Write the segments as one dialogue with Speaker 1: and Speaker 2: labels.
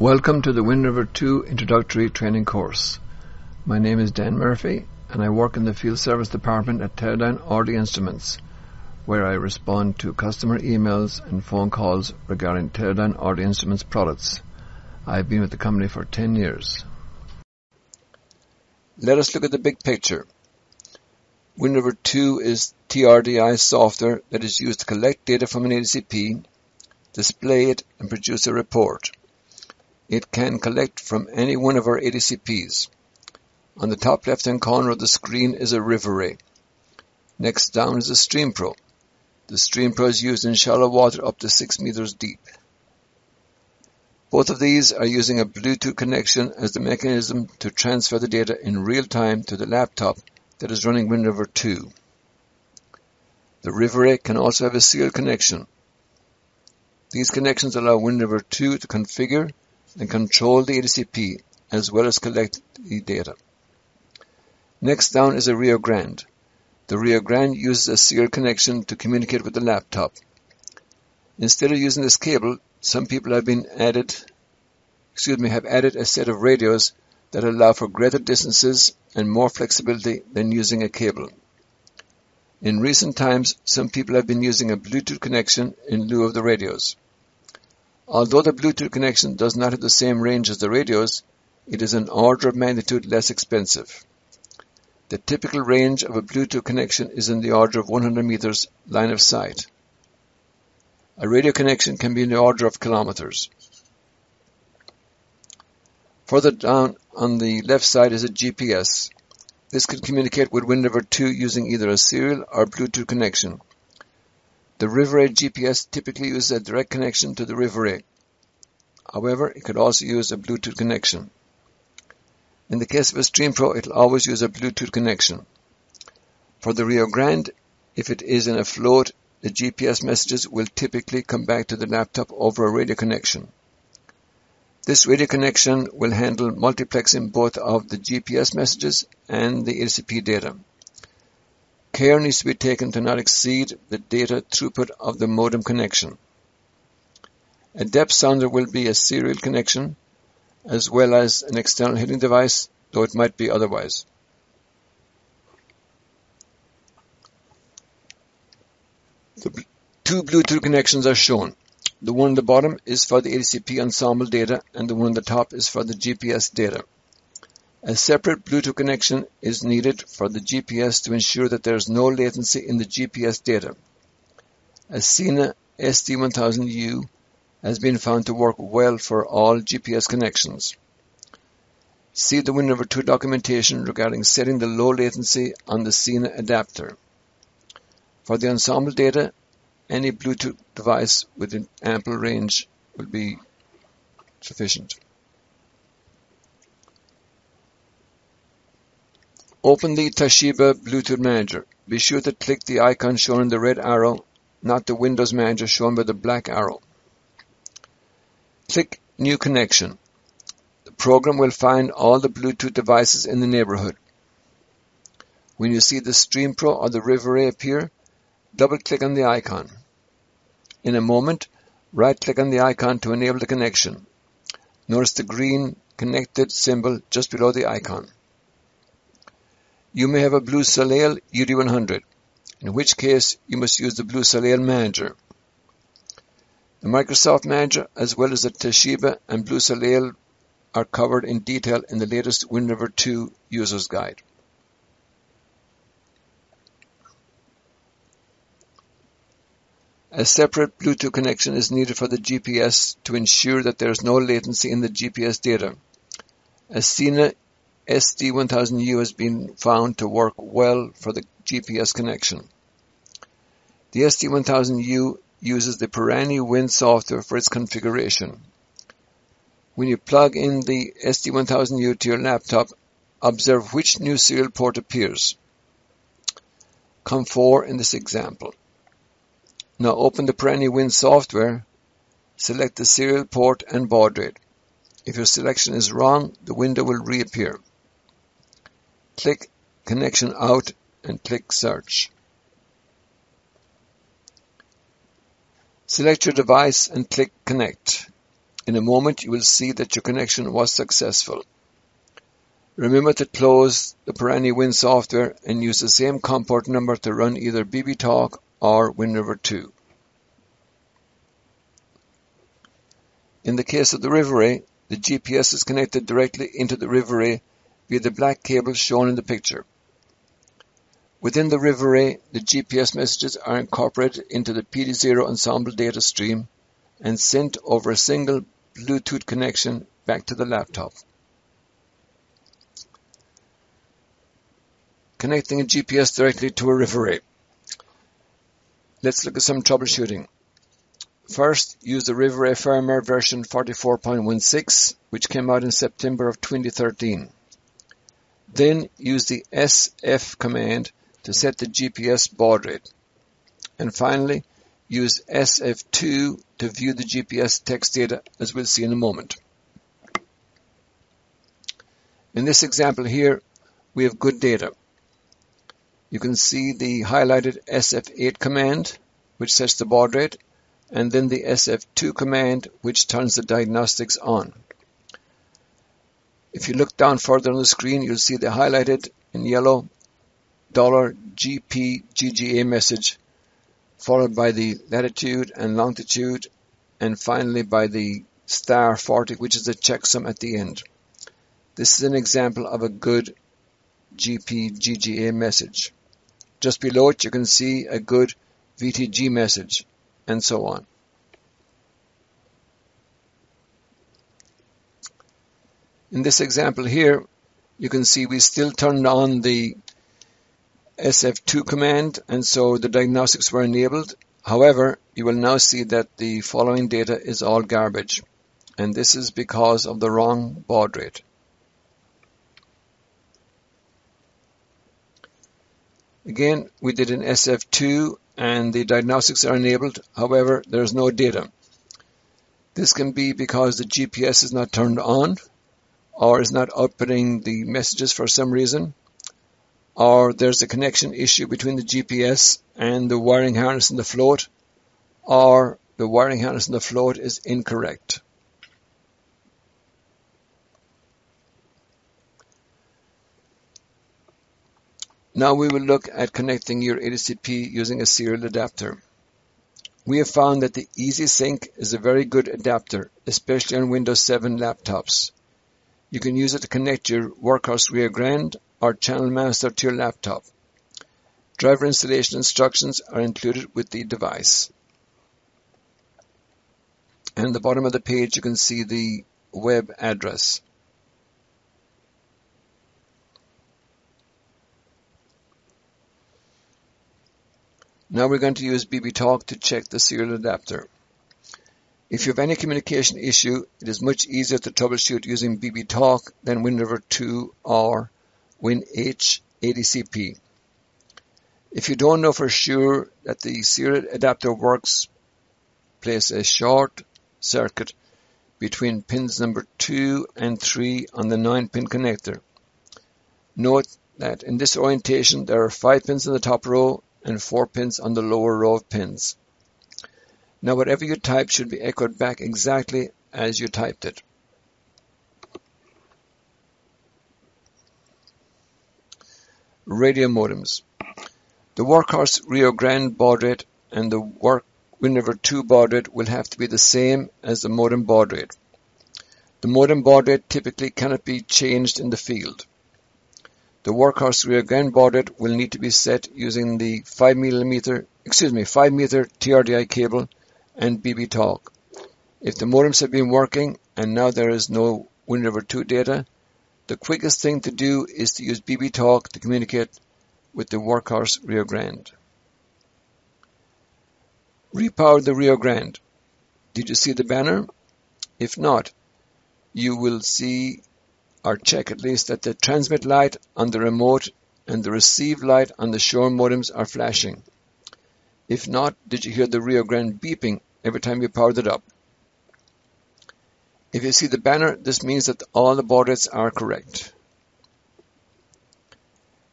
Speaker 1: Welcome to the WinRiver 2 Introductory Training Course. My name is Dan Murphy and I work in the Field Service Department at Teledyne RD Instruments where I respond to customer emails and phone calls regarding Teledyne RD Instruments products. I've been with the company for 10 years. Let us look at the big picture. WinRiver 2 is TRDI software that is used to collect data from an ADCP, display it and produce a report. It can collect from any one of our ADCPs. On the top left-hand corner of the screen is a RiverRay. Next down is a StreamPro. The StreamPro is used in shallow water up to 6 meters deep. Both of these are using a Bluetooth connection as the mechanism to transfer the data in real time to the laptop that is running WinRiver 2. The RiverRay can also have a serial connection. These connections allow WinRiver 2 to configure and control the ADCP as well as collect the data. Next down is a Rio Grande. The Rio Grande uses a serial connection to communicate with the laptop. Instead of using this cable, some people have been added, excuse me, have added a set of radios that allow for greater distances and more flexibility than using a cable. In recent times, some people have been using a Bluetooth connection in lieu of the radios. Although the Bluetooth connection does not have the same range as the radios, it is an order of magnitude less expensive. The typical range of a Bluetooth connection is in the order of 100 meters line of sight. A radio connection can be in the order of kilometers. Further down on the left side is a GPS. This can communicate with WinRiver 2 using either a serial or Bluetooth connection. The RiverRay GPS typically uses a direct connection to the RiverRay. However, it could also use a Bluetooth connection. In the case of a StreamPro, it will always use a Bluetooth connection. For the Rio Grande, if it is in a float, the GPS messages will typically come back to the laptop over a radio connection. This radio connection will handle multiplexing both of the GPS messages and the ADCP data. Care needs to be taken to not exceed the data throughput of the modem connection. A depth sounder will be a serial connection as well as an external heading device, though it might be otherwise. The two Bluetooth connections are shown. The one on the bottom is for the ADCP ensemble data and the one on the top is for the GPS data. A separate Bluetooth connection is needed for the GPS to ensure that there is no latency in the GPS data. A Sena SD1000U has been found to work well for all GPS connections. See the River 2 documentation regarding setting the low latency on the Sena adapter. For the ensemble data, any Bluetooth device with an ample range will be sufficient. Open the Toshiba Bluetooth Manager. Be sure to click the icon shown in the red arrow, not the Windows Manager shown by the black arrow. Click New Connection. The program will find all the Bluetooth devices in the neighborhood. When you see the StreamPro or the RiverRay appear, double-click on the icon. In a moment, right-click on the icon to enable the connection. Notice the green connected symbol just below the icon. You may have a Blue Soleil UD100, in which case you must use the Blue Soleil Manager. The Microsoft Manager as well as the Toshiba and Blue Soleil are covered in detail in the latest WinRiver 2 User's Guide. A separate Bluetooth connection is needed for the GPS to ensure that there is no latency in the GPS data. A Sena SD1000U has been found to work well for the GPS connection. The SD1000U uses the ParaniWin software for its configuration. When you plug in the SD1000U to your laptop, observe which new serial port appears. COM4 in this example. Now open the ParaniWin software, select the serial port and baud rate. If your selection is wrong, the window will reappear. Click Connection Out and click Search. Select your device and click Connect. In a moment you will see that your connection was successful. Remember to close the ParaniWin software and use the same COM port number to run either BBTalk or WinRiver 2. In the case of the RiverRay, the GPS is connected directly into the RiverRay via the black cable shown in the picture. Within the RiverRay, the GPS messages are incorporated into the PD0 ensemble data stream and sent over a single Bluetooth connection back to the laptop. Connecting a GPS directly to a RiverRay. Let's look at some troubleshooting. First, use the RiverRay firmware version 44.16, which came out in September of 2013. Then use the SF command to set the GPS baud rate. And finally, use SF2 to view the GPS text data as we'll see in a moment. In this example here, we have good data. You can see the highlighted SF8 command, which sets the baud rate, and then the SF2 command, which turns the diagnostics on. If you look down further on the screen, you'll see the highlighted in yellow $GP GGA message, followed by the latitude and longitude, and finally by the star 40, which is the checksum at the end. This is an example of a good GP GGA message. Just below it, you can see a good VTG message and so on. In this example here, you can see we still turned on the SF2 command and so the diagnostics were enabled. However, you will now see that the following data is all garbage and this is because of the wrong baud rate. Again, we did an SF2 and the diagnostics are enabled. However, there's no data. This can be because the GPS is not turned on or is not outputting the messages for some reason or there's a connection issue between the GPS and the wiring harness in the float or the wiring harness in the float is incorrect. Now we will look at connecting your ADCP using a serial adapter. We have found that the EasySync is a very good adapter, especially on Windows 7 laptops. You can use it to connect your Workhorse Rio Grande or Channel Master to your laptop. Driver installation instructions are included with the device. And at the bottom of the page you can see the web address. Now we're going to use BBTalk to check the serial adapter. If you have any communication issue, it is much easier to troubleshoot using BBTalk than WinRiver 2 or WinH ADCP. If you don't know for sure that the serial adapter works, place a short circuit between pins number 2 and 3 on the 9 pin connector. Note that in this orientation there are 5 pins in the top row and four pins on the lower row of pins. Now whatever you type should be echoed back exactly as you typed it. Radio modems. The Workhorse Rio Grande baud rate and the Work WinRiver 2 baud rate will have to be the same as the modem baud rate. The modem baud rate typically cannot be changed in the field. The workhorse Rio Grande baud rate will need to be set using the 5 millimeter, excuse me, 5 meter TRDI cable and BBTalk. If the modems have been working and now there is no WinRiver 2 data, the quickest thing to do is to use BB Talk to communicate with the workhorse Rio Grande. Repower the Rio Grande. Did you see the banner? If not, you will see or check at least that the transmit light on the remote and the receive light on the shore modems are flashing. If not, did you hear the Rio Grande beeping every time you powered it up? If you see the banner, this means that all the rates are correct.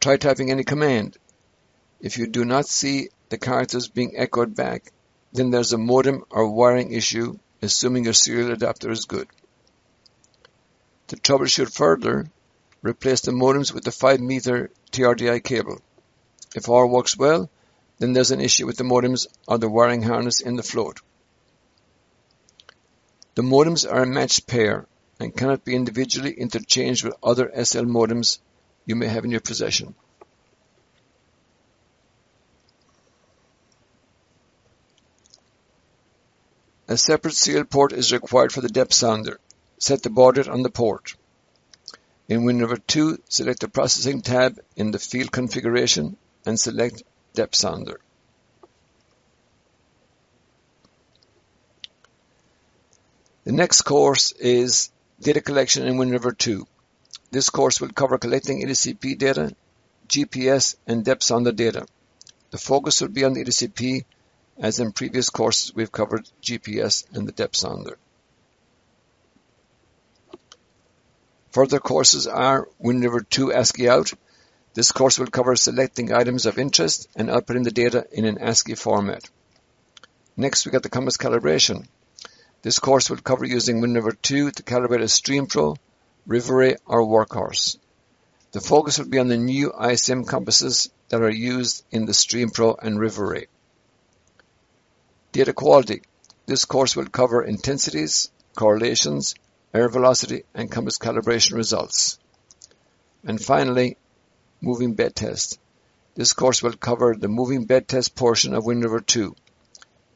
Speaker 1: Try typing any command. If you do not see the characters being echoed back, then there's a modem or wiring issue assuming your serial adapter is good. To troubleshoot further, replace the modems with the 5 meter TRDI cable. If all works well, then there's an issue with the modems or the wiring harness in the float. The modems are a matched pair and cannot be individually interchanged with other SL modems you may have in your possession. A separate serial port is required for the depth sounder. Set the baud on the port. In WinRiver 2, select the Processing tab in the Field Configuration and select Depth Sounder. The next course is Data Collection in WinRiver 2. This course will cover collecting ADCP data, GPS, and depth sounder data. The focus will be on the ADCP as in previous courses, we've covered GPS and the depth sounder. Further courses are WinRiver 2 ASCII out. This course will cover selecting items of interest and outputting the data in an ASCII format. Next, we got the compass calibration. This course will cover using WinRiver 2 to calibrate a StreamPro, RiverRay, or Workhorse. The focus will be on the new ISM compasses that are used in the StreamPro and RiverRay. Data quality. This course will cover intensities, correlations, error velocity, and compass calibration results. And finally, moving bed test. This course will cover the moving bed test portion of WinRiver 2.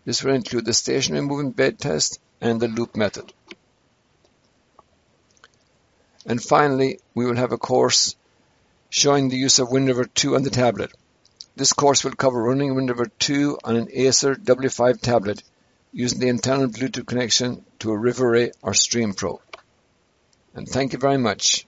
Speaker 1: This will include the stationary moving bed test and the loop method. And finally, we will have a course showing the use of WinRiver 2 on the tablet. This course will cover running WinRiver 2 on an Acer W5 tablet using the internal Bluetooth connection to a RiverRay or StreamPro. And thank you very much.